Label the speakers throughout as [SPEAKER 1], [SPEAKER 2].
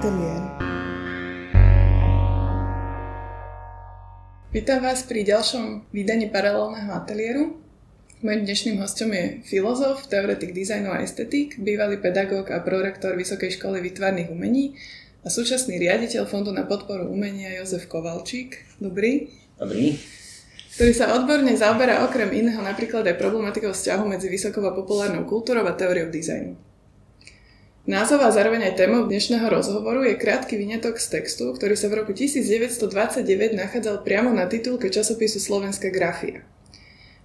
[SPEAKER 1] ateliér. Vítam vás pri ďalšom vydaní paralelného ateliéru. Mojím dnešným hostom je filozof, teoretik dizajnu a estetik, bývalý pedagóg a prorektor Vysokej školy výtvarných umení a súčasný riaditeľ Fondu na podporu umenia Jozef Kovalčík. Dobrý.
[SPEAKER 2] Dobrý
[SPEAKER 1] ktorý sa odborne zaoberá okrem iného napríklad aj problematikou vzťahu medzi vysokou a populárnou kultúrou a teóriou dizajnu. Názov a zároveň aj témou dnešného rozhovoru je krátky vynetok z textu, ktorý sa v roku 1929 nachádzal priamo na titulke časopisu Slovenská grafia.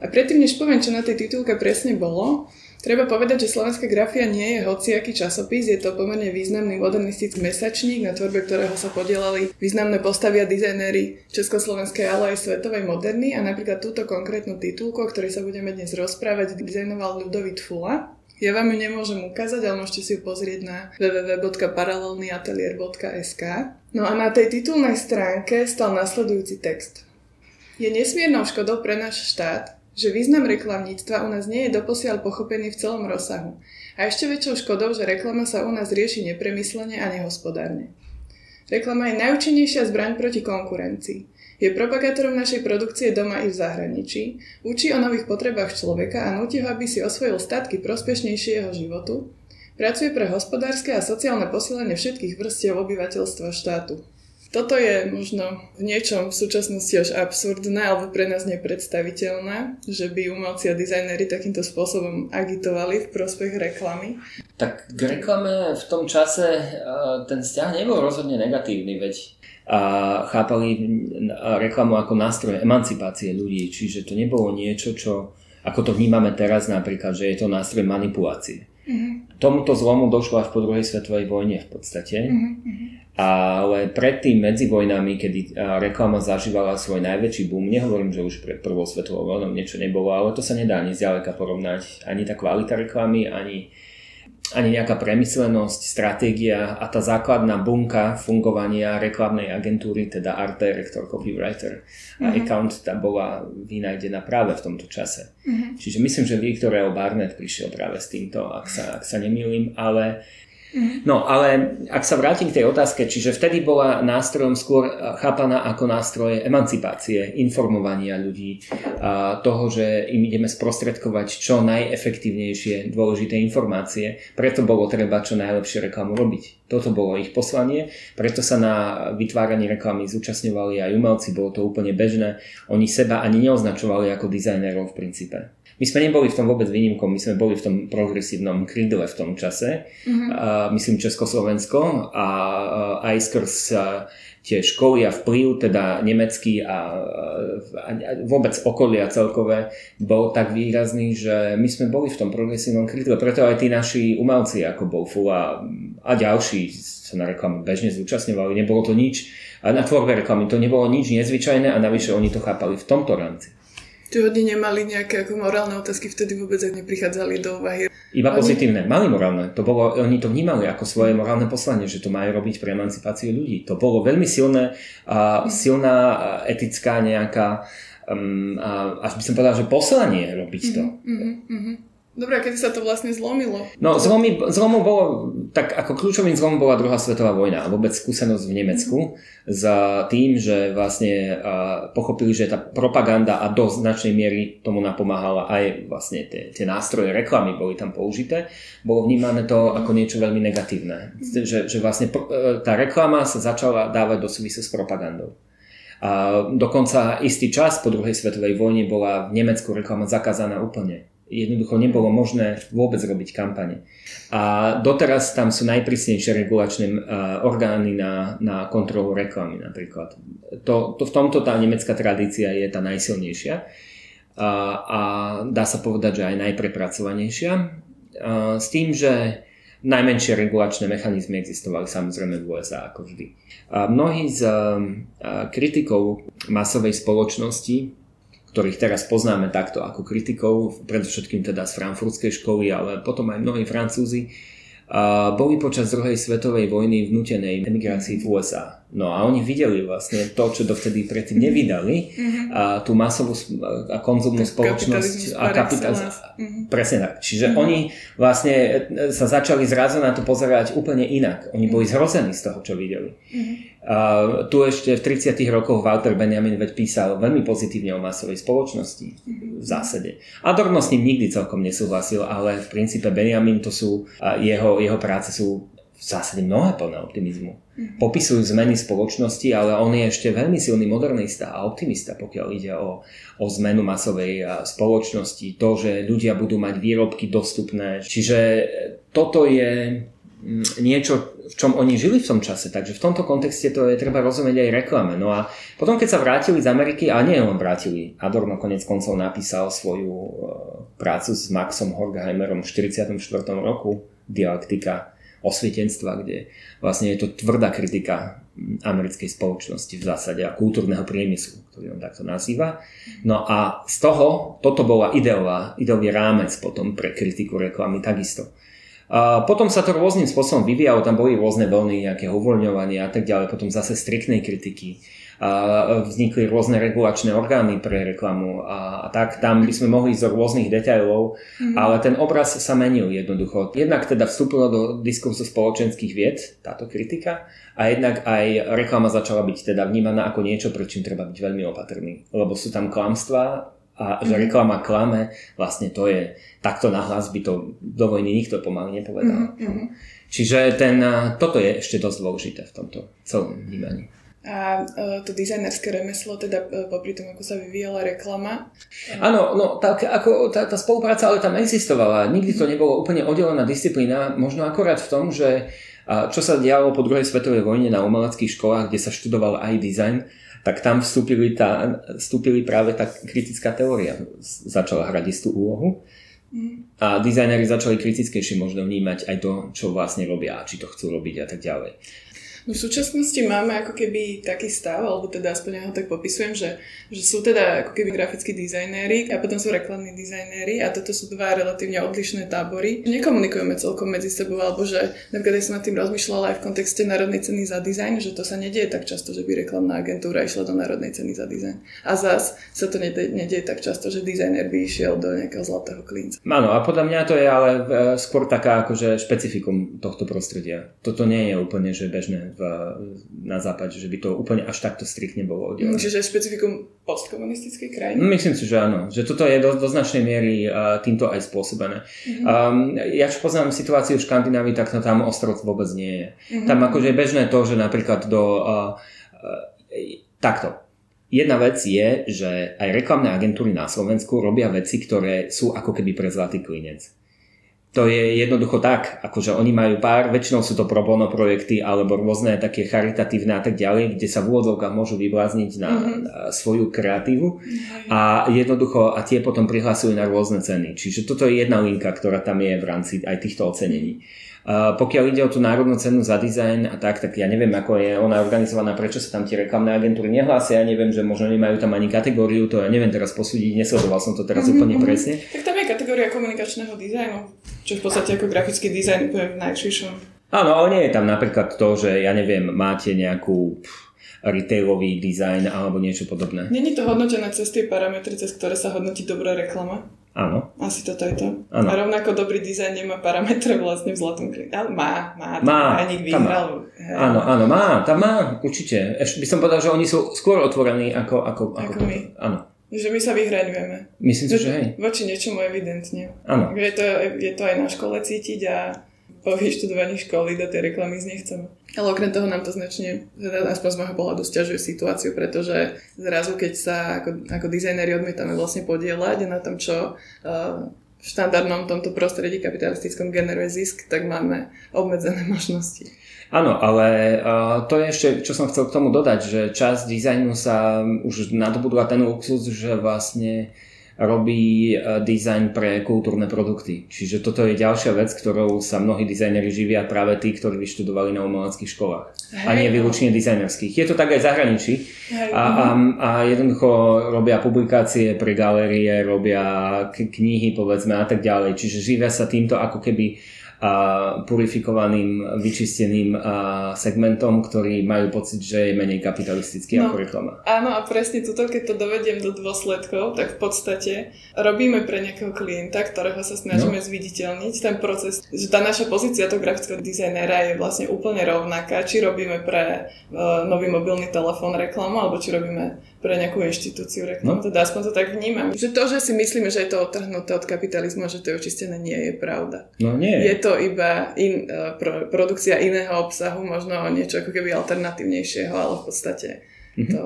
[SPEAKER 1] A predtým, než poviem, čo na tej titulke presne bolo, treba povedať, že Slovenská grafia nie je hociaký časopis, je to pomerne významný modernistický mesačník, na tvorbe ktorého sa podielali významné postavy a dizajnéry československej, ale aj svetovej moderny a napríklad túto konkrétnu titulku, o ktorej sa budeme dnes rozprávať, dizajnoval Ludovit Fula. Ja vám ju nemôžem ukázať, ale môžete si ju pozrieť na www.paralelnyatelier.sk. No a na tej titulnej stránke stal nasledujúci text. Je nesmiernou škodou pre náš štát, že význam reklamníctva u nás nie je doposiaľ pochopený v celom rozsahu. A ešte väčšou škodou, že reklama sa u nás rieši nepremyslene a nehospodárne. Reklama je najúčinnejšia zbraň proti konkurencii. Je propagátorom našej produkcie doma i v zahraničí, učí o nových potrebách človeka a nutí ho, aby si osvojil statky prospešnejšieho životu, pracuje pre hospodárske a sociálne posilenie všetkých vrstiev obyvateľstva štátu. Toto je možno v niečom v súčasnosti až absurdné alebo pre nás nepredstaviteľné, že by umelci a dizajneri takýmto spôsobom agitovali v prospech reklamy.
[SPEAKER 2] Tak k reklame v tom čase e, ten vzťah nebol rozhodne negatívny, veď a chápali reklamu ako nástroj emancipácie ľudí, čiže to nebolo niečo, čo ako to vnímame teraz napríklad, že je to nástroj manipulácie. Mm-hmm. Tomuto zlomu došlo až po druhej svetovej vojne v podstate. Mm-hmm. Ale predtým medzi vojnami, kedy reklama zažívala svoj najväčší boom, nehovorím, že už pred prvou svetovou vojnou niečo nebolo, ale to sa nedá ani zďaleka porovnať. Ani tá kvalita reklamy, ani ani nejaká premyslenosť, stratégia a tá základná bunka fungovania reklamnej agentúry, teda art director, copywriter a uh-huh. account, tá bola vynajdená práve v tomto čase. Uh-huh. Čiže myslím, že Victor Barnett prišiel práve s týmto, ak sa, ak sa nemýlim, ale Mhm. No ale ak sa vrátim k tej otázke, čiže vtedy bola nástrojom skôr chápaná ako nástroj emancipácie, informovania ľudí, a toho, že im ideme sprostredkovať čo najefektívnejšie dôležité informácie. Preto bolo treba čo najlepšie reklamu robiť. Toto bolo ich poslanie, preto sa na vytváraní reklamy zúčastňovali aj umelci, bolo to úplne bežné. Oni seba ani neoznačovali ako dizajnerov v princípe. My sme neboli v tom vôbec výnimkom, my sme boli v tom progresívnom krídle v tom čase, mm-hmm. a, myslím Československo a, aj skrz tie školy a vplyv, teda nemecký a, a, a vôbec okolia celkové bol tak výrazný, že my sme boli v tom progresívnom krídle, preto aj tí naši umelci ako Bofu a, a ďalší sa na reklamu bežne zúčastňovali, nebolo to nič, a na tvorbe reklamy to nebolo nič nezvyčajné a navyše oni to chápali v tomto rámci.
[SPEAKER 1] Či hodne nemali nejaké ako morálne otázky, vtedy vôbec neprichádzali do úvahy.
[SPEAKER 2] Iba pozitívne. Mali morálne. To bolo, oni to vnímali ako svoje morálne poslanie, že to majú robiť pre emancipáciu ľudí. To bolo veľmi silné, a silná etická nejaká, um, a až by som povedal, že poslanie robiť to. Mm-hmm,
[SPEAKER 1] mm-hmm. Dobre, kedy sa to vlastne zlomilo?
[SPEAKER 2] No, zlomy, zlomom bolo, tak ako kľúčovým zlomom bola druhá svetová vojna a vôbec skúsenosť v Nemecku s tým, že vlastne pochopili, že tá propaganda a do značnej miery tomu napomáhala aj vlastne tie, tie nástroje reklamy boli tam použité, bolo vnímané to ako niečo veľmi negatívne. Že, že vlastne uh, tá reklama sa začala dávať do súvisu s propagandou. A dokonca istý čas po druhej svetovej vojne bola v Nemecku reklama zakázaná úplne jednoducho nebolo možné vôbec robiť kampane. A doteraz tam sú najprísnejšie regulačné orgány na, na kontrolu reklamy napríklad. To, to, v tomto tá nemecká tradícia je tá najsilnejšia a, a dá sa povedať, že aj najprepracovanejšia. A, s tým, že najmenšie regulačné mechanizmy existovali samozrejme v USA ako vždy. A mnohí z a, kritikov masovej spoločnosti ktorých teraz poznáme takto ako kritikov, predovšetkým teda z frankfurtskej školy, ale potom aj mnohí Francúzi, boli počas druhej svetovej vojny vnútenej emigrácii v USA. No a oni videli vlastne to, čo dovtedy predtým nevydali, mm-hmm. a tú masovú a konzumnú spoločnosť a kapitalizmus. Mm-hmm. Presne tak. Čiže mm-hmm. oni vlastne e, sa začali zrazu na to pozerať úplne inak. Oni boli mm-hmm. zrození z toho, čo videli. Mm-hmm. A tu ešte v 30 rokoch Walter Benjamin veď písal veľmi pozitívne o masovej spoločnosti v zásade. Adorno s ním nikdy celkom nesúhlasil, ale v princípe Benjamin to sú jeho jeho, práce sú v zásade mnohé plné optimizmu. Mm. Popisujú zmeny spoločnosti, ale on je ešte veľmi silný modernista a optimista, pokiaľ ide o, o zmenu masovej spoločnosti, to, že ľudia budú mať výrobky dostupné. Čiže toto je niečo, v čom oni žili v tom čase. Takže v tomto kontexte to je treba rozumieť aj reklame. No a potom, keď sa vrátili z Ameriky, a nie len vrátili, Adorno konec koncov napísal svoju e, prácu s Maxom Horkheimerom v 44. roku, dialektika osvietenstva, kde vlastne je to tvrdá kritika americkej spoločnosti v zásade a kultúrneho priemyslu, ktorý on takto nazýva. No a z toho, toto bola ideová, ideový rámec potom pre kritiku reklamy takisto. A potom sa to rôznym spôsobom vyvíjalo, tam boli rôzne vlny nejakého uvoľňovania a tak ďalej, potom zase striktnej kritiky vznikli rôzne regulačné orgány pre reklamu a, a tak. Tam by sme mohli ísť do rôznych detailov, mm-hmm. ale ten obraz sa menil jednoducho. Jednak teda vstúpilo do diskursu spoločenských vied táto kritika a jednak aj reklama začala byť teda vnímaná ako niečo, prečím treba byť veľmi opatrný, lebo sú tam klamstvá a že mhm. reklama klame, vlastne to je, takto nahlas by to do vojny nikto pomaly nepovedal. Mm-hmm. Čiže ten, toto je ešte dosť dôležité v tomto celom vnímaní
[SPEAKER 1] a uh, to dizajnerské remeslo, teda uh, popri tom, ako sa vyvíjala reklama.
[SPEAKER 2] Áno, no tak ako tá, tá spolupráca ale tam existovala. Nikdy to nebolo úplne oddelená disciplína, možno akorát v tom, že čo sa dialo po druhej svetovej vojne na umeleckých školách, kde sa študoval aj dizajn, tak tam vstúpili, tá, vstúpili práve tá kritická teória. Začala hrať istú úlohu. Mm. A dizajneri začali kritickejšie možno vnímať aj to, čo vlastne robia, či to chcú robiť a tak ďalej.
[SPEAKER 1] No v súčasnosti máme ako keby taký stav, alebo teda aspoň ja ho tak popisujem, že, že sú teda ako keby grafickí dizajnéri a potom sú reklamní dizajnéri a toto sú dva relatívne odlišné tábory. Nekomunikujeme celkom medzi sebou, alebo že napríklad ja som nad tým rozmýšľala aj v kontexte Národnej ceny za dizajn, že to sa nedieje tak často, že by reklamná agentúra išla do Národnej ceny za dizajn. A zas sa to nedieje, tak často, že dizajner by išiel do nejakého zlatého klinca.
[SPEAKER 2] Áno, a podľa mňa to je ale e, skôr taká akože špecifikum tohto prostredia. Toto nie je úplne že bežné v, na západe, že by to úplne až takto striktne bolo oddelené.
[SPEAKER 1] Čiže špecifikum postkomunistickej krajiny?
[SPEAKER 2] No, myslím si, že áno. Že toto je do, do značnej miery uh, týmto aj spôsobené. Mm-hmm. Um, ja čo poznám situáciu v Škandinávii, tak tam ostrov vôbec nie je. Mm-hmm. Tam akože je bežné to, že napríklad do... Uh, uh, takto. Jedna vec je, že aj reklamné agentúry na Slovensku robia veci, ktoré sú ako keby pre zlatý klinec to je jednoducho tak, akože oni majú pár, väčšinou sú to pro bono projekty alebo rôzne také charitatívne a tak ďalej, kde sa v úvodzovkách môžu vyblázniť na, mm-hmm. svoju kreatívu mm-hmm. a jednoducho a tie potom prihlasujú na rôzne ceny. Čiže toto je jedna linka, ktorá tam je v rámci aj týchto ocenení. Pokiaľ ide o tú národnú cenu za dizajn a tak, tak ja neviem, ako je ona organizovaná, prečo sa tam tie reklamné agentúry nehlásia, ja neviem, že možno nemajú tam ani kategóriu, to ja neviem teraz posúdiť, nesledoval som to teraz mm-hmm. úplne presne.
[SPEAKER 1] Tak tam je kategória komunikačného dizajnu, čo v podstate ako grafický dizajn v najširšom.
[SPEAKER 2] Áno, ale nie je tam napríklad to, že ja neviem, máte nejakú retailový dizajn alebo niečo podobné.
[SPEAKER 1] Není to hodnotené cez tie parametre, cez ktoré sa hodnotí dobrá reklama?
[SPEAKER 2] Áno.
[SPEAKER 1] Asi toto je to. Áno. A rovnako dobrý dizajn nemá parametre vlastne v zlatom klin. Ale má, má.
[SPEAKER 2] Má.
[SPEAKER 1] Anik vyhral.
[SPEAKER 2] Áno, áno, má, tam má, určite. Ešte by som povedal, že oni sú skôr otvorení ako, ako,
[SPEAKER 1] ako, ako my.
[SPEAKER 2] Áno.
[SPEAKER 1] Že my sa vyhraňujeme.
[SPEAKER 2] Myslím si, že hej.
[SPEAKER 1] Voči niečomu evidentne.
[SPEAKER 2] Áno.
[SPEAKER 1] Je to, je to aj na škole cítiť a po vyštudovaní školy do tej reklamy z nechceme. Ale okrem toho nám to značne, teda aspoň z môjho pohľadu, stiažuje situáciu, pretože zrazu, keď sa ako, ako dizajneri odmietame vlastne podielať na tom, čo uh, v štandardnom tomto prostredí kapitalistickom generuje zisk, tak máme obmedzené možnosti.
[SPEAKER 2] Áno, ale uh, to je ešte, čo som chcel k tomu dodať, že časť dizajnu sa už nadobudla ten luxus, že vlastne robí e, dizajn pre kultúrne produkty. Čiže toto je ďalšia vec, ktorou sa mnohí dizajneri živia práve tí, ktorí vyštudovali na umeleckých školách. Hej, a nie výlučne dizajnerských. Je to tak aj v zahraničí. Hej, a, a, a jednoducho robia publikácie pre galérie, robia knihy povedzme a tak ďalej. Čiže živia sa týmto ako keby purifikovaným, vyčisteným segmentom, ktorí majú pocit, že je menej kapitalistický no, ako reklama.
[SPEAKER 1] Áno a presne toto, keď to dovediem do dôsledkov, tak v podstate robíme pre nejakého klienta, ktorého sa snažíme no. zviditeľniť ten proces, že tá naša pozícia toho grafického dizajnera je vlastne úplne rovnaká, či robíme pre uh, nový mobilný telefón reklamu, alebo či robíme pre nejakú inštitúciu reklamu. No. Teda aspoň to tak vnímam. Že to, že si myslíme, že je to odtrhnuté od kapitalizmu, že to je očistené, nie je pravda.
[SPEAKER 2] No nie.
[SPEAKER 1] Je to iba in, uh, pro, produkcia iného obsahu, možno niečo ako keby alternatívnejšieho, ale v podstate mm-hmm. to...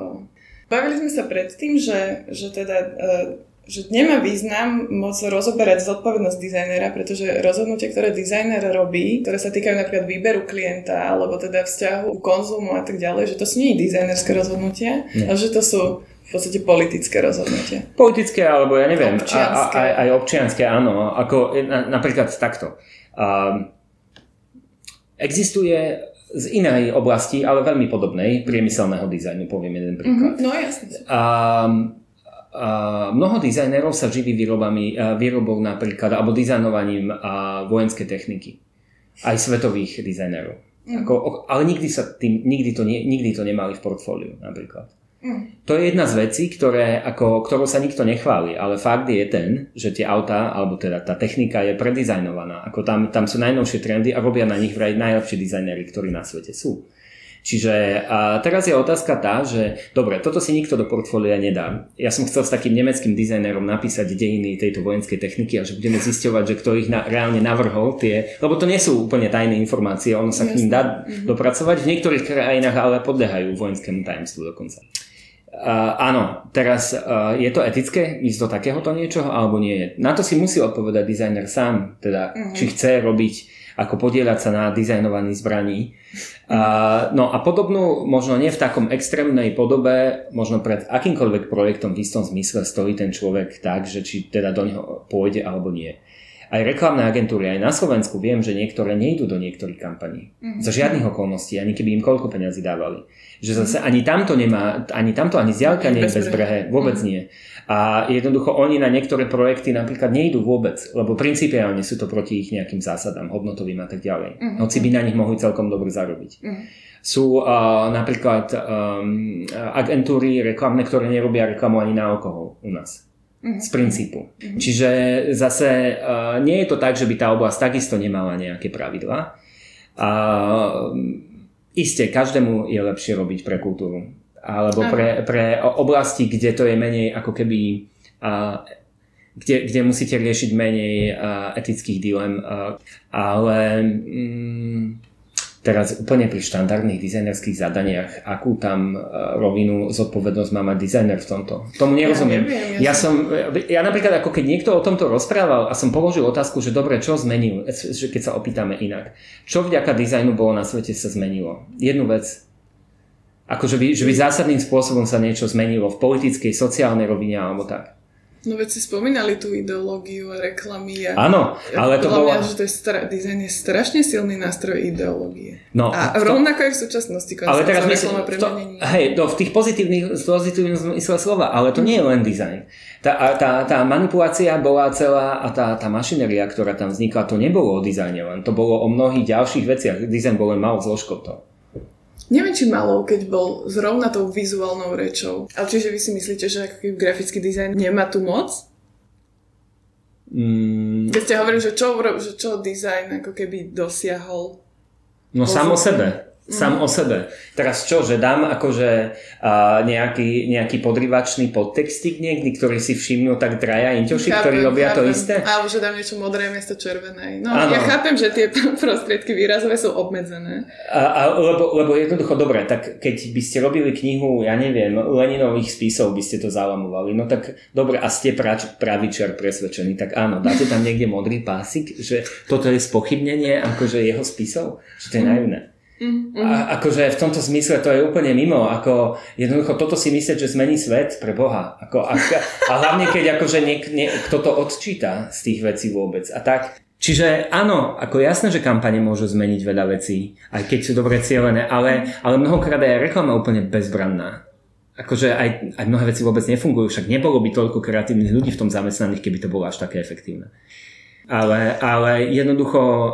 [SPEAKER 1] Bavili sme sa predtým, že, že teda uh, že nemá význam moc rozoberať zodpovednosť dizajnera, pretože rozhodnutia, ktoré dizajner robí, ktoré sa týkajú napríklad výberu klienta alebo teda vzťahu konzumu a tak ďalej, že to sú nie dizajnerské rozhodnutia, ale že to sú v podstate politické rozhodnutia.
[SPEAKER 2] Politické, alebo ja neviem, občianské. A, a, aj občianské, áno. Ako na, napríklad takto. Um, existuje z inej oblasti, ale veľmi podobnej, priemyselného dizajnu, poviem jeden príklad.
[SPEAKER 1] Mm-hmm, no jasne.
[SPEAKER 2] Um, mnoho dizajnerov sa živí výrobami, výrobou napríklad, alebo dizajnovaním vojenskej techniky. Aj svetových dizajnerov. Mm. Ako, ale nikdy, sa tým, nikdy, to nie, nikdy to nemali v portfóliu napríklad. To je jedna z vecí, ktoré, ako, ktorou sa nikto nechváli, ale fakt je ten, že tie autá, alebo teda tá technika je predizajnovaná. Ako tam, tam sú najnovšie trendy a robia na nich vraj najlepší dizajnery, ktorí na svete sú. Čiže a teraz je otázka tá, že dobre, toto si nikto do portfólia nedá. Ja som chcel s takým nemeckým dizajnerom napísať dejiny tejto vojenskej techniky a že budeme zisťovať, že kto ich na, reálne navrhol tie, lebo to nie sú úplne tajné informácie, ono sa k ním dá mm-hmm. dopracovať. V niektorých krajinách ale podliehajú vojenskému tajemstvu dokonca. Uh, áno, teraz uh, je to etické ísť do takéhoto niečoho alebo nie je? Na to si musí odpovedať dizajner sám, teda mm-hmm. či chce robiť ako podielať sa na dizajnovaní zbraní. A, no a podobnú, možno nie v takom extrémnej podobe, možno pred akýmkoľvek projektom v istom zmysle stojí ten človek tak, že či teda do neho pôjde alebo nie. Aj reklamné agentúry, aj na Slovensku viem, že niektoré nejdú do niektorých kampaní. Mm-hmm. Za žiadnych okolností, ani keby im koľko peňazí dávali. Že zase mm-hmm. ani tamto nemá, ani tamto ani zďalka nie je bezbrehe, vôbec mm-hmm. nie. A jednoducho oni na niektoré projekty napríklad nejdú vôbec, lebo principiálne sú to proti ich nejakým zásadám, hodnotovým a tak ďalej. Uh-huh. Hoci by na nich mohli celkom dobre zarobiť. Uh-huh. Sú uh, napríklad um, agentúry reklamné, ktoré nerobia reklamu ani na alkohol u nás. Uh-huh. Z princípu. Uh-huh. Čiže zase uh, nie je to tak, že by tá oblasť takisto nemala nejaké pravidlá. A um, isté, každému je lepšie robiť pre kultúru alebo pre, pre oblasti, kde to je menej ako keby kde, kde musíte riešiť menej a, etických dilem. A, ale mm, teraz úplne pri štandardných dizajnerských zadaniach, akú tam rovinu zodpovednosť má mať dizajner v tomto. Tomu nerozumiem. Ja, neviem, ja, ja, som, ja napríklad, ako keď niekto o tomto rozprával a som položil otázku, že dobre, čo zmenil, keď sa opýtame inak. Čo vďaka dizajnu bolo na svete sa zmenilo? Jednu vec, ako že by, že by zásadným spôsobom sa niečo zmenilo v politickej, sociálnej rovine alebo tak.
[SPEAKER 1] No veď si spomínali tú ideológiu a reklamy.
[SPEAKER 2] A Áno, ale to bolo...
[SPEAKER 1] Mňa, že to je stra... dizajn je strašne silný nástroj ideológie. No, a to... rovnako aj v súčasnosti.
[SPEAKER 2] Ale teraz myslím, to, hej, to v tých pozitívnych, pozitívnych zmysle slova, ale to nie je len dizajn. Tá, tá, tá manipulácia bola celá a tá, tá mašinéria, ktorá tam vznikla, to nebolo o dizajne len, to bolo o mnohých ďalších veciach. Dizajn bol len malou zložkou toho.
[SPEAKER 1] Neviem, či malo, keď bol zrovna tou vizuálnou rečou. Ale čiže vy si myslíte, že grafický dizajn nemá tu moc? Mm. Keď ste hovorili, že čo, že čo dizajn ako keby dosiahol?
[SPEAKER 2] No sám o sebe sám mm. o sebe. Teraz čo, že dám akože uh, nejaký, nejaký podrivačný podtextik niekdy, ktorý si všimnú tak traja inťoši, ktorí robia chápem. to isté?
[SPEAKER 1] Alebo že dám niečo modré miesto červenej. No ano. ja chápem, že tie prostriedky výrazové sú obmedzené.
[SPEAKER 2] A, a, lebo, lebo jednoducho, dobre, tak keď by ste robili knihu, ja neviem, Leninových spisov by ste to zalamovali, no tak dobre, a ste prač, pravičar presvedčený, tak áno, dáte tam niekde modrý pásik, že toto je spochybnenie akože jeho spisov, že to je naivné. Mm-hmm. A akože v tomto zmysle to je úplne mimo. Ako jednoducho toto si myslieť, že zmení svet pre Boha. Ako, a, a hlavne keď akože niek, nie, kto to odčíta z tých vecí vôbec. A tak. Čiže áno, ako jasné, že kampane môžu zmeniť veľa vecí, aj keď sú dobre cieľené, ale, ale mnohokrát aj reklama úplne bezbranná. Akože aj, aj mnohé veci vôbec nefungujú, však nebolo by toľko kreatívnych ľudí v tom zamestnaných, keby to bolo až také efektívne. Ale, ale jednoducho uh,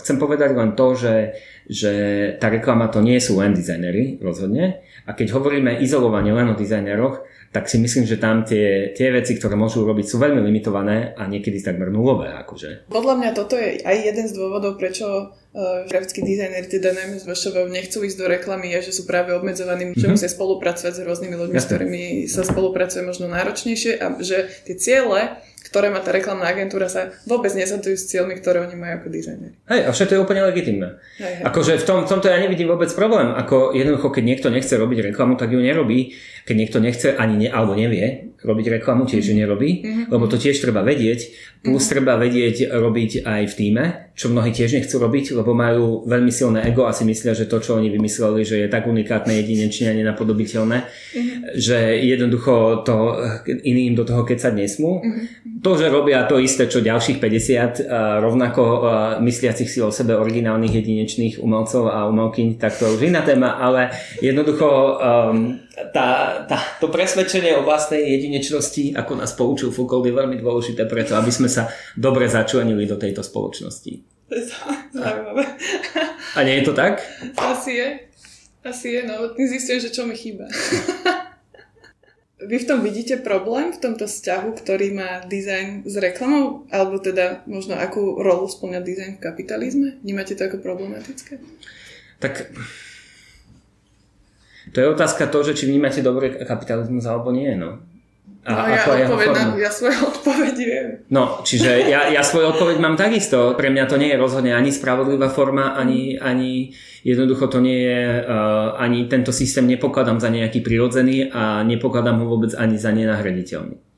[SPEAKER 2] chcem povedať len to, že, že tá reklama to nie sú len dizajnery, rozhodne. A keď hovoríme izolovane len o dizajneroch, tak si myslím, že tam tie, tie veci, ktoré môžu robiť, sú veľmi limitované a niekedy takmer nulové. Akože.
[SPEAKER 1] Podľa mňa toto je aj jeden z dôvodov, prečo uh, grafickí dizajneri, teda najmä z VŠV, nechcú ísť do reklamy, je, že sú práve obmedzovaní, mm-hmm. že mhm. musia spolupracovať s rôznymi ľuďmi, Jasne. s ktorými sa spolupracuje možno náročnejšie a že tie ciele ktoré má tá reklamná agentúra, sa vôbec nezadujú s cieľmi, ktoré oni majú ako dizajneri.
[SPEAKER 2] Hej, a všetko je úplne legitimné. Hej, hej. Akože v, tom, v tomto ja nevidím vôbec problém. Ako jednoducho, keď niekto nechce robiť reklamu, tak ju nerobí. Keď niekto nechce ani ne, alebo nevie robiť reklamu, tiež ju nerobí, mm-hmm. lebo to tiež treba vedieť. Plus mm-hmm. treba vedieť robiť aj v týme, čo mnohí tiež nechcú robiť, lebo majú veľmi silné ego a si myslia, že to, čo oni vymysleli, že je tak unikátne, jedinečné a nenapodobiteľné, mm-hmm. že jednoducho to iným do toho kecať nesmú. Mm-hmm. To, že robia to isté, čo ďalších 50 rovnako mysliacich si o sebe originálnych jedinečných umelcov a umelkyň, tak to už iná téma, ale jednoducho um, tá, tá, to presvedčenie o vlastnej jedinečnosti, ako nás poučil Foucault, je veľmi dôležité preto, aby sme sa dobre začlenili do tejto spoločnosti.
[SPEAKER 1] To je zaujímavé.
[SPEAKER 2] A nie je to tak?
[SPEAKER 1] Asi je. Asi je, no. Ty zistuješ, že čo mi chýba. Vy v tom vidíte problém, v tomto vzťahu, ktorý má dizajn s reklamou? Alebo teda možno akú rolu splňa dizajn v kapitalizme? Vnímate to ako problematické?
[SPEAKER 2] Tak to je otázka to, že či vnímate dobre kapitalizmus alebo nie. No.
[SPEAKER 1] A no, ja, odpoveď na, ja svoju odpoveď viem.
[SPEAKER 2] No, čiže ja, ja svoju odpoveď mám takisto. Pre mňa to nie je rozhodne ani spravodlivá forma, ani, ani jednoducho to nie je, uh, ani tento systém nepokladám za nejaký prirodzený a nepokladám ho vôbec ani za nenahraditeľný.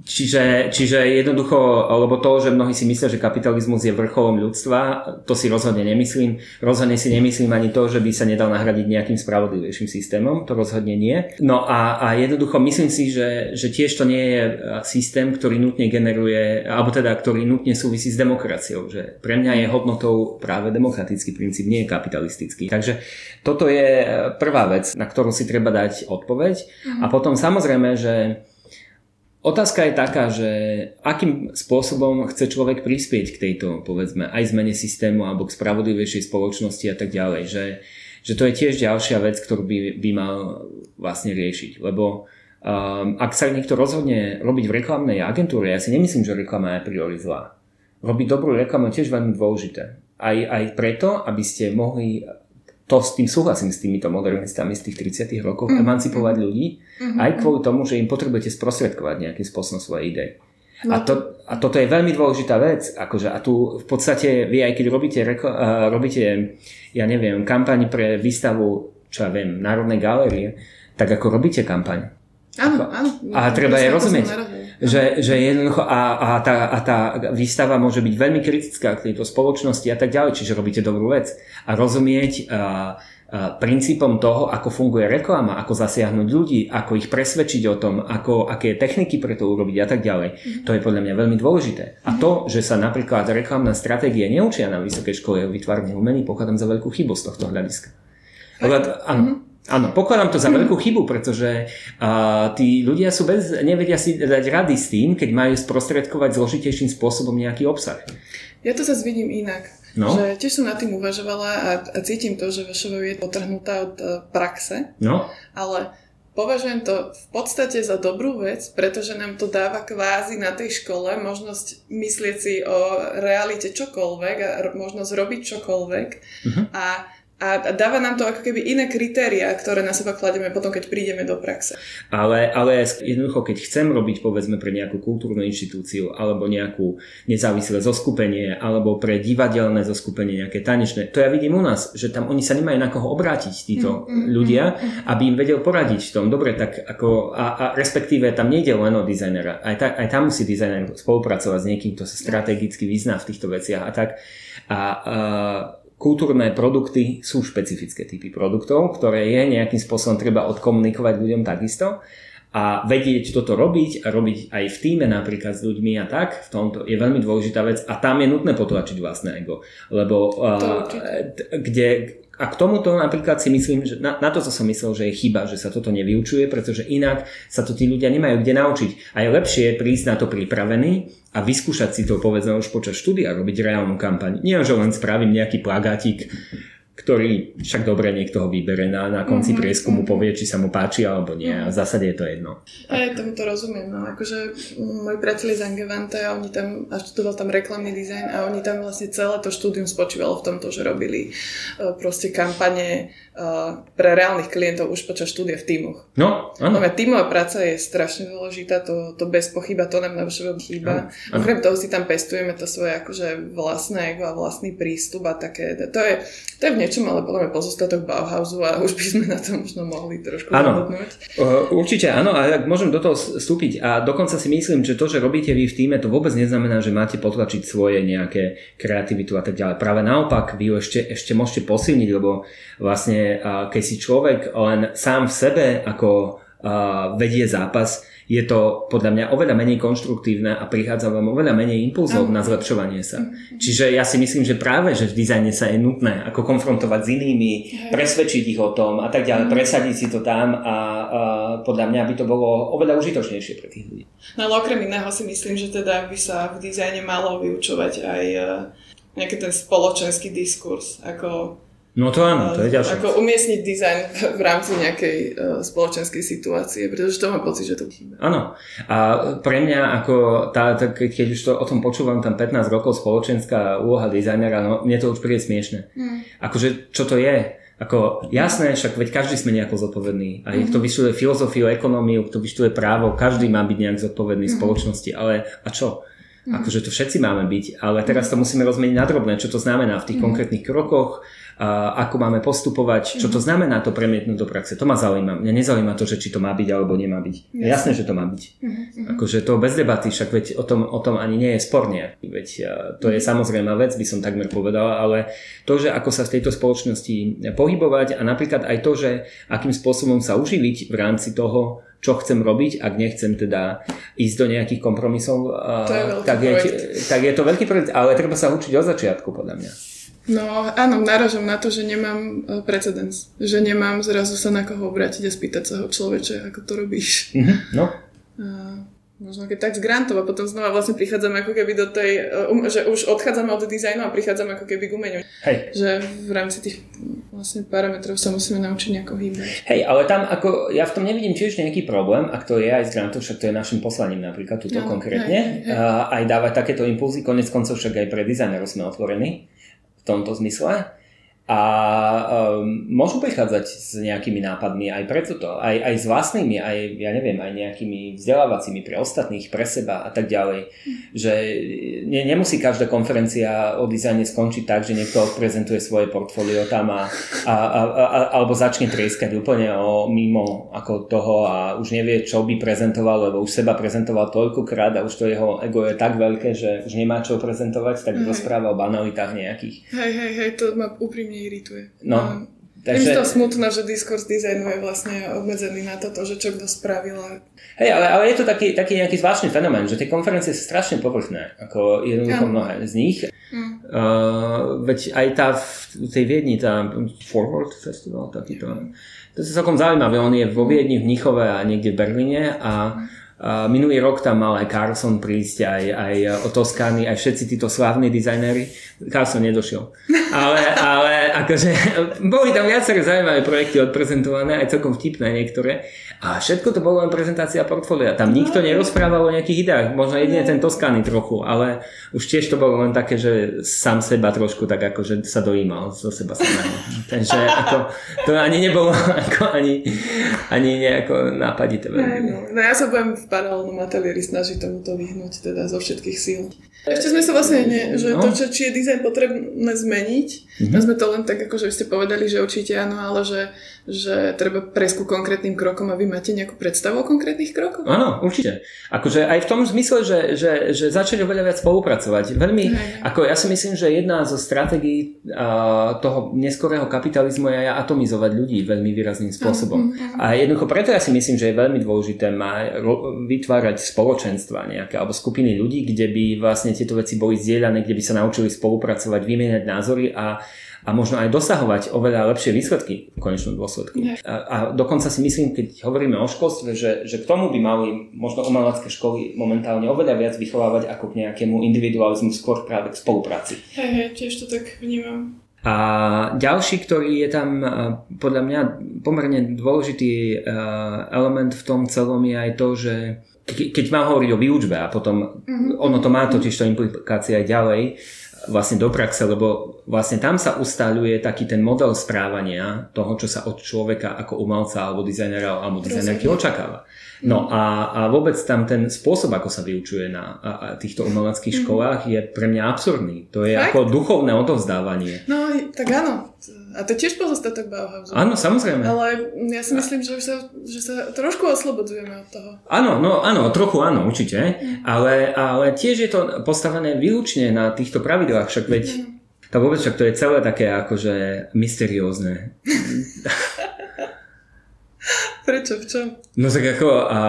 [SPEAKER 2] Čiže, čiže jednoducho, lebo to, že mnohí si myslia, že kapitalizmus je vrcholom ľudstva, to si rozhodne nemyslím. Rozhodne si nemyslím ani to, že by sa nedal nahradiť nejakým spravodlivejším systémom, to rozhodne nie. No a, a jednoducho myslím si, že, že tiež to nie je systém, ktorý nutne generuje, alebo teda ktorý nutne súvisí s demokraciou. Že pre mňa je hodnotou práve demokratický princíp, nie je kapitalistický. Takže toto je prvá vec, na ktorú si treba dať odpoveď. Mhm. A potom samozrejme, že Otázka je taká, že akým spôsobom chce človek prispieť k tejto, povedzme, aj zmene systému alebo k spravodlivejšej spoločnosti a tak ďalej. Že, že to je tiež ďalšia vec, ktorú by, by mal vlastne riešiť. Lebo um, ak sa niekto rozhodne robiť v reklamnej agentúre, ja si nemyslím, že reklama je priori zlá. Robiť dobrú reklamu je tiež veľmi dôležité. Aj, aj preto, aby ste mohli to s tým súhlasím s týmito modernistami z tých 30 rokov, mm. emancipovať ľudí, mm-hmm. aj kvôli tomu, že im potrebujete sprostredkovať nejakým spôsobom svoje idei. No. A, to, a toto je veľmi dôležitá vec. Akože, a tu v podstate vy aj keď robíte, reko, uh, robíte ja neviem, kampaň pre výstavu, čo ja viem, Národnej galérie, tak ako robíte kampaň.
[SPEAKER 1] Áno, áno.
[SPEAKER 2] A treba je rozumieť že, že jednoducho a, a, tá, a tá výstava môže byť veľmi kritická k tejto spoločnosti a tak ďalej, čiže robíte dobrú vec. A rozumieť a, princípom toho, ako funguje reklama, ako zasiahnuť ľudí, ako ich presvedčiť o tom, ako, aké techniky pre to urobiť a tak ďalej. Mm-hmm. To je podľa mňa veľmi dôležité. A to, že sa napríklad reklamná stratégie neučia na vysokej škole o vytvarných umení, pokladám za veľkú chybu z tohto hľadiska. Lebo, áno, mm-hmm. Áno, pokladám to za veľkú chybu, pretože uh, tí ľudia sú bez, nevedia si dať rady s tým, keď majú sprostredkovať zložitejším spôsobom nejaký obsah.
[SPEAKER 1] Ja to zase vidím inak. No? Že tiež som nad tým uvažovala a, a cítim to, že VŠV je potrhnutá od uh, praxe,
[SPEAKER 2] no?
[SPEAKER 1] ale považujem to v podstate za dobrú vec, pretože nám to dáva kvázi na tej škole možnosť myslieť si o realite čokoľvek a možnosť robiť čokoľvek uh-huh. a a dáva nám to ako keby iné kritéria, ktoré na seba kladieme potom, keď prídeme do praxe.
[SPEAKER 2] Ale, ale jednoducho, keď chcem robiť povedzme pre nejakú kultúrnu inštitúciu alebo nejakú nezávislé zoskupenie alebo pre divadelné zoskupenie, nejaké tanečné, to ja vidím u nás, že tam oni sa nemajú na koho obrátiť títo mm, mm, ľudia, mm, mm. aby im vedel poradiť v tom. Dobre, tak ako, a, a respektíve tam nejde len o dizajnera. Aj, ta, aj tam musí dizajner spolupracovať s niekým, kto sa strategicky vyzná v týchto veciach a tak. A, a Kultúrne produkty sú špecifické typy produktov, ktoré je nejakým spôsobom treba odkomunikovať ľuďom takisto. a vedieť toto robiť a robiť aj v týme napríklad s ľuďmi a tak, v tomto je veľmi dôležitá vec a tam je nutné potlačiť vlastné ego. Lebo uh, kde, a k tomuto napríklad si myslím, že na, na to, som myslel, že je chyba, že sa toto nevyučuje, pretože inak sa to tí ľudia nemajú kde naučiť. A je lepšie prísť na to pripravený a vyskúšať si to povedzme už počas štúdia, robiť reálnu kampaň. Nie, že len spravím nejaký plagátik, ktorý však dobre niekto ho vybere na, na konci mm-hmm. prieskumu, povie, či sa mu páči alebo nie. A v zásade je to jedno.
[SPEAKER 1] Aj tomu to rozumiem. No. Akože môj priateľ z Angevante a oni tam, a študoval tam reklamný dizajn a oni tam vlastne celé to štúdium spočívalo v tomto, že robili uh, proste kampane uh, pre reálnych klientov už počas štúdia v týmoch.
[SPEAKER 2] No, áno.
[SPEAKER 1] No, tímová práca je strašne dôležitá, to, to bez pochyba, to nám na chýba. Okrem toho si tam pestujeme to svoje akože vlastné ego a vlastný prístup a také, to je, to je v niečom, ale podľa mňa pozostatok Bauhausu a už by sme na to možno mohli trošku
[SPEAKER 2] áno. Určite áno, a ak môžem do toho vstúpiť a dokonca si myslím, že to, že robíte vy v týme, to vôbec neznamená, že máte potlačiť svoje nejaké kreativitu a tak ďalej. Práve naopak, vy ju ešte, ešte môžete posilniť, lebo vlastne keď si človek len sám v sebe ako vedie zápas, je to podľa mňa oveľa menej konštruktívne a prichádza vám oveľa menej impulzov na zlepšovanie sa. Mhm. Čiže ja si myslím, že práve, že v dizajne sa je nutné ako konfrontovať s inými, presvedčiť ich o tom a tak ďalej, mhm. presadiť si to tam a, a podľa mňa by to bolo oveľa užitočnejšie pre tých ľudí.
[SPEAKER 1] No ale okrem iného si myslím, že teda by sa v dizajne malo vyučovať aj e, nejaký ten spoločenský diskurs, ako
[SPEAKER 2] No to áno, to je ďalšie.
[SPEAKER 1] Ako umiestniť dizajn v rámci nejakej uh, spoločenskej situácie, pretože to mám pocit, že to chýba.
[SPEAKER 2] Áno. A pre mňa, ako tá, tá, keď už to o tom počúvam tam 15 rokov spoločenská úloha dizajnera, no mne to už príde smiešne. Hmm. Akože, čo to je? Ako, jasné, však veď každý sme nejako zodpovedný. A mm-hmm. kto vyštuduje filozofiu, ekonómiu, kto vyštuduje právo, každý má byť nejak zodpovedný mm-hmm. spoločnosti. Ale a čo? Mm-hmm. Akože to všetci máme byť, ale teraz to musíme rozmeniť na drobné, čo to znamená v tých mm-hmm. konkrétnych krokoch, ako máme postupovať, čo to mhm. znamená to premietnúť do praxe. To ma zaujíma. Mňa nezaujíma to, že či to má byť alebo nemá byť. Jasne, Jasné že to má byť. Uh-huh. Akože to bez debaty, však veď o tom, o tom ani nie je sporne. Veď to je samozrejmá vec, by som takmer povedal, ale to, že ako sa v tejto spoločnosti pohybovať a napríklad aj to, že akým spôsobom sa uživiť v rámci toho, čo chcem robiť, ak nechcem teda ísť do nejakých kompromisov,
[SPEAKER 1] je
[SPEAKER 2] tak, je, tak je to veľký projekt, ale treba sa učiť od začiatku, podľa mňa.
[SPEAKER 1] No áno, naražam na to, že nemám e, precedens. Že nemám zrazu sa na koho obrátiť a spýtať sa ho človeče, ako to robíš.
[SPEAKER 2] Mm-hmm, no.
[SPEAKER 1] A možno keď tak z grantov a potom znova vlastne prichádzame ako keby do tej, e, um, že už odchádzame od dizajnu a prichádzame ako keby k umeniu.
[SPEAKER 2] Hej.
[SPEAKER 1] Že v rámci tých vlastne parametrov sa musíme naučiť nejako hýbať.
[SPEAKER 2] Hej, ale tam ako, ja v tom nevidím tiež nejaký problém, ak to je aj z grantov, však to je našim poslaním napríklad, túto no, konkrétne, hej, hej. aj dávať takéto impulzy, konec koncov však aj pre dizajnerov sme otvorení tomto zmysle a um, môžu prichádzať s nejakými nápadmi aj pre toto, aj, aj s vlastnými, aj ja neviem, aj nejakými vzdelávacími pre ostatných, pre seba a tak ďalej. Že ne, nemusí každá konferencia o dizajne skončiť tak, že niekto prezentuje svoje portfólio tam a, a, a, a, alebo začne trieskať úplne o mimo ako toho a už nevie, čo by prezentoval, lebo už seba prezentoval toľkokrát a už to jeho ego je tak veľké, že už nemá čo prezentovať, tak rozpráva o banalitách nejakých.
[SPEAKER 1] Hej, hej, hej, to ma úprimne irituje.
[SPEAKER 2] No,
[SPEAKER 1] Takže... Je to smutné, že diskurs dizajnu je vlastne obmedzený na toto, že čo kto spravil.
[SPEAKER 2] Hej, ale, ale je to taký, taký nejaký zvláštny fenomén, že tie konferencie sú strašne povrchné, ako jednoducho ja. mnohé z nich. Mm. Uh, veď aj tá v tej Viedni, tá Forward Festival, takýto, to je celkom zaujímavé, on je vo Viedni, v Nichove a niekde v Berlíne a mm minulý rok tam mal aj Carlson prísť, aj, aj Otoskány, aj všetci títo slávni dizajnéri. Carlson nedošiel. Ale, ale akože, boli tam viaceré zaujímavé projekty odprezentované, aj celkom vtipné niektoré. A všetko to bolo len prezentácia portfólia. Tam nikto nerozprával o nejakých ideách, možno jedine ten Toskány trochu, ale už tiež to bolo len také, že sám seba trošku tak akože sa dojímal zo seba samého. Takže ako, to ani nebolo ako ani, ani nejako nápadité.
[SPEAKER 1] No, no ja sa budem v paralelnom ateliéri snažiť tomuto vyhnúť teda zo všetkých síl. Ešte sme sa vlastne, nie, že no. to, čo, či je dizajn potrebné zmeniť, mm-hmm. sme to len tak, ako že ste povedali, že určite áno, ale že, že treba prejsť ku konkrétnym krokom a vy máte nejakú predstavu o konkrétnych krokoch?
[SPEAKER 2] Áno, určite. Akože aj v tom zmysle, že, že, že začať oveľa viac spolupracovať. Veľmi, aj. ako ja si myslím, že jedna zo stratégií uh, toho neskorého kapitalizmu je aj atomizovať ľudí veľmi výrazným spôsobom. Uh-huh. A jednoducho preto ja si myslím, že je veľmi dôležité ma vytvárať spoločenstva nejaké alebo skupiny ľudí, kde by vlastne tieto veci boli zdieľané, kde by sa naučili spolupracovať, vymieňať názory a a možno aj dosahovať oveľa lepšie výsledky v konečnom dôsledku. A, a dokonca si myslím, keď hovoríme o školstve, že, že k tomu by mali možno umelecké školy momentálne oveľa viac vychovávať ako k nejakému individualizmu, skôr práve k spolupráci.
[SPEAKER 1] Hej, hej, tiež to tak vnímam.
[SPEAKER 2] A ďalší, ktorý je tam podľa mňa pomerne dôležitý element v tom celom je aj to, že keď mám hovoriť o výučbe a potom mm-hmm. ono to má totiž to implikácie aj ďalej, vlastne do praxe, lebo vlastne tam sa ustaľuje taký ten model správania toho, čo sa od človeka ako umelca alebo dizajnera alebo dizajnerky očakáva. No a, a vôbec tam ten spôsob, ako sa vyučuje na a, a týchto umeleckých mm-hmm. školách je pre mňa absurdný. To je Fakt? ako duchovné odovzdávanie.
[SPEAKER 1] No, tak áno. A to tiež pozostatok Bauhausu.
[SPEAKER 2] Áno, samozrejme.
[SPEAKER 1] Ale ja si myslím, že, sa, že sa trošku oslobodzujeme od toho.
[SPEAKER 2] Áno, no áno, trochu áno, určite. Mm. Ale, ale tiež je to postavené výlučne na týchto pravidlách, však veď mm. to vôbec však to je celé také akože mysteriózne.
[SPEAKER 1] Prečo? V čom?
[SPEAKER 2] No tak ako a, a,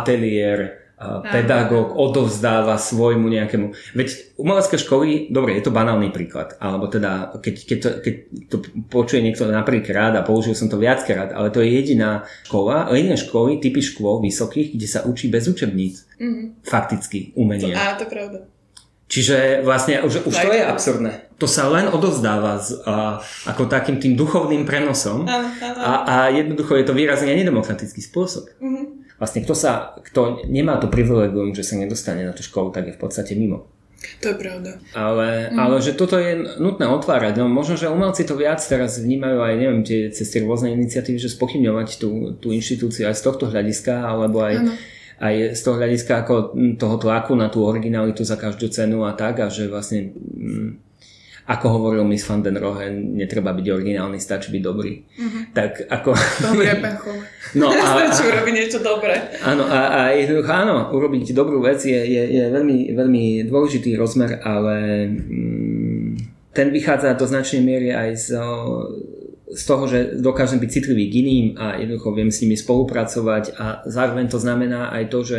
[SPEAKER 2] ateliér, pedagóg odovzdáva svojmu nejakému... Veď umelecké školy, dobre, je to banálny príklad, alebo teda, keď, keď, to, keď to počuje niekto napríklad a použil som to viackrát, ale to je jediná škola, jediné školy, typy škôl vysokých, kde sa učí bez učebníc. Mm-hmm. Fakticky umenie.
[SPEAKER 1] Á, to pravda.
[SPEAKER 2] Čiže vlastne už, už to je absurdné. To sa len odovzdáva z, a, ako takým tým duchovným prenosom a, a jednoducho je to výrazne nedemokratický spôsob. Mm-hmm. Vlastne kto, sa, kto nemá to privilegium, že sa nedostane na tú školu, tak je v podstate mimo.
[SPEAKER 1] To je pravda.
[SPEAKER 2] Ale, mm. ale že toto je nutné otvárať. No možno, že umelci to viac teraz vnímajú aj, neviem, tie, cez tie rôzne iniciatívy, že spochybňovať tú, tú inštitúciu aj z tohto hľadiska, alebo aj ano aj z toho hľadiska ako toho tlaku na tú originalitu za každú cenu a tak a že vlastne mm, ako hovoril Miss van den Rohe, netreba byť originálny, stačí byť dobrý. Mm-hmm. Tak ako...
[SPEAKER 1] Dobre, No, a, stačí urobiť niečo dobré.
[SPEAKER 2] Áno, a, a jednoducho áno, urobiť dobrú vec je, je, je veľmi, veľmi dôležitý rozmer, ale mm, ten vychádza do značnej miery aj z, z toho, že dokážem byť citlivý k iným a jednoducho viem s nimi spolupracovať a zároveň to znamená aj to, že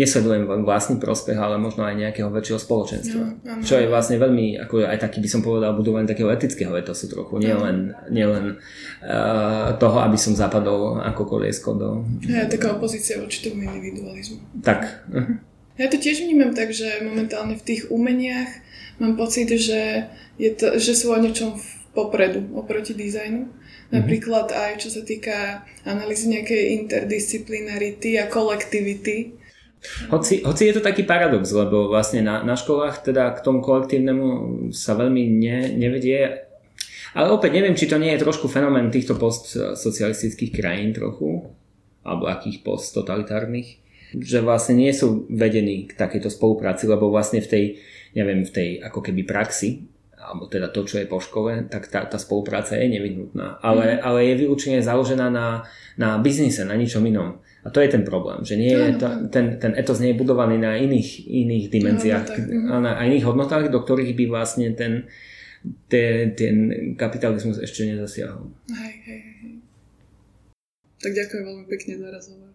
[SPEAKER 2] nesledujem len vlastný prospech, ale možno aj nejakého väčšieho spoločenstva. No, čo je vlastne veľmi, ako aj taký by som povedal, budovanie takého etického etosu trochu, nielen nie len, uh, toho, aby som zapadol ako koliesko do...
[SPEAKER 1] Ja, taká opozícia voči tomu individualizmu.
[SPEAKER 2] Tak. Uh-huh.
[SPEAKER 1] Ja to tiež vnímam tak, že momentálne v tých umeniach mám pocit, že, je to, že sú o niečom v popredu oproti dizajnu. Mhm. Napríklad aj čo sa týka analýzy nejakej interdisciplinarity a kolektivity.
[SPEAKER 2] Hoci, hoci je to taký paradox, lebo vlastne na, na školách teda k tomu kolektívnemu sa veľmi ne, nevedie. Ale opäť neviem, či to nie je trošku fenomén týchto postsocialistických krajín trochu, alebo akých posttotalitárnych, že vlastne nie sú vedení k takejto spolupráci, lebo vlastne v tej, neviem, v tej ako keby praxi alebo teda to, čo je po škole, tak tá, tá spolupráca je nevyhnutná. Ale, mm. ale je vylúčenie založená na, na biznise, na ničom inom. A to je ten problém, že nie je to, ten, ten etos nie je budovaný na iných, iných dimenziách a na iných hodnotách, do ktorých by vlastne ten, ten, ten kapitalizmus ešte nezasiahol.
[SPEAKER 1] Hej, hej, hej. Tak ďakujem veľmi pekne za rozhovor.